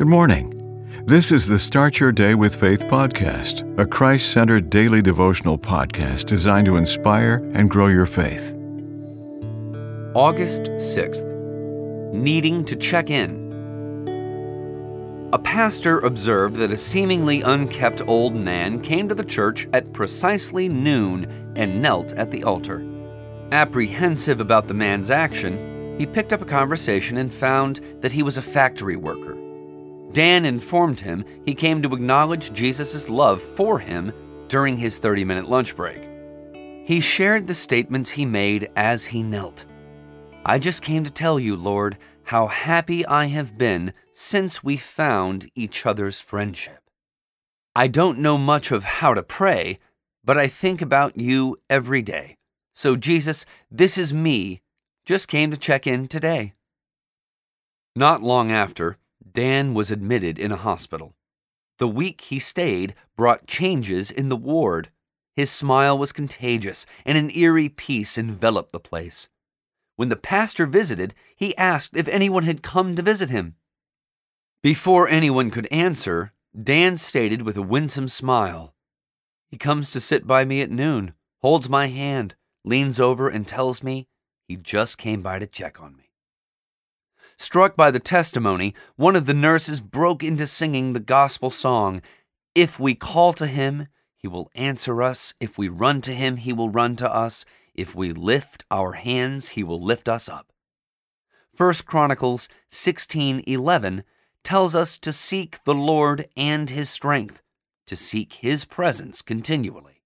Good morning. This is the Start Your Day with Faith podcast, a Christ centered daily devotional podcast designed to inspire and grow your faith. August 6th. Needing to check in. A pastor observed that a seemingly unkept old man came to the church at precisely noon and knelt at the altar. Apprehensive about the man's action, he picked up a conversation and found that he was a factory worker. Dan informed him he came to acknowledge Jesus' love for him during his 30 minute lunch break. He shared the statements he made as he knelt. I just came to tell you, Lord, how happy I have been since we found each other's friendship. I don't know much of how to pray, but I think about you every day. So, Jesus, this is me. Just came to check in today. Not long after, Dan was admitted in a hospital. The week he stayed brought changes in the ward. His smile was contagious, and an eerie peace enveloped the place. When the pastor visited, he asked if anyone had come to visit him. Before anyone could answer, Dan stated with a winsome smile He comes to sit by me at noon, holds my hand, leans over, and tells me he just came by to check on me. Struck by the testimony, one of the nurses broke into singing the gospel song If we call to him, he will answer us. If we run to him, he will run to us. If we lift our hands, he will lift us up. 1 Chronicles 16:11 tells us to seek the Lord and his strength, to seek his presence continually.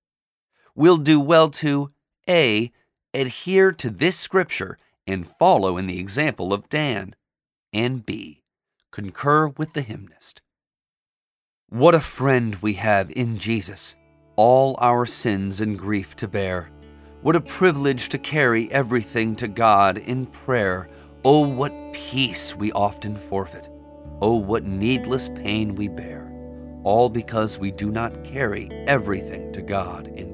We'll do well to A adhere to this scripture and follow in the example of Dan and B. Concur with the hymnist. What a friend we have in Jesus, all our sins and grief to bear. What a privilege to carry everything to God in prayer. Oh, what peace we often forfeit. Oh, what needless pain we bear, all because we do not carry everything to God in.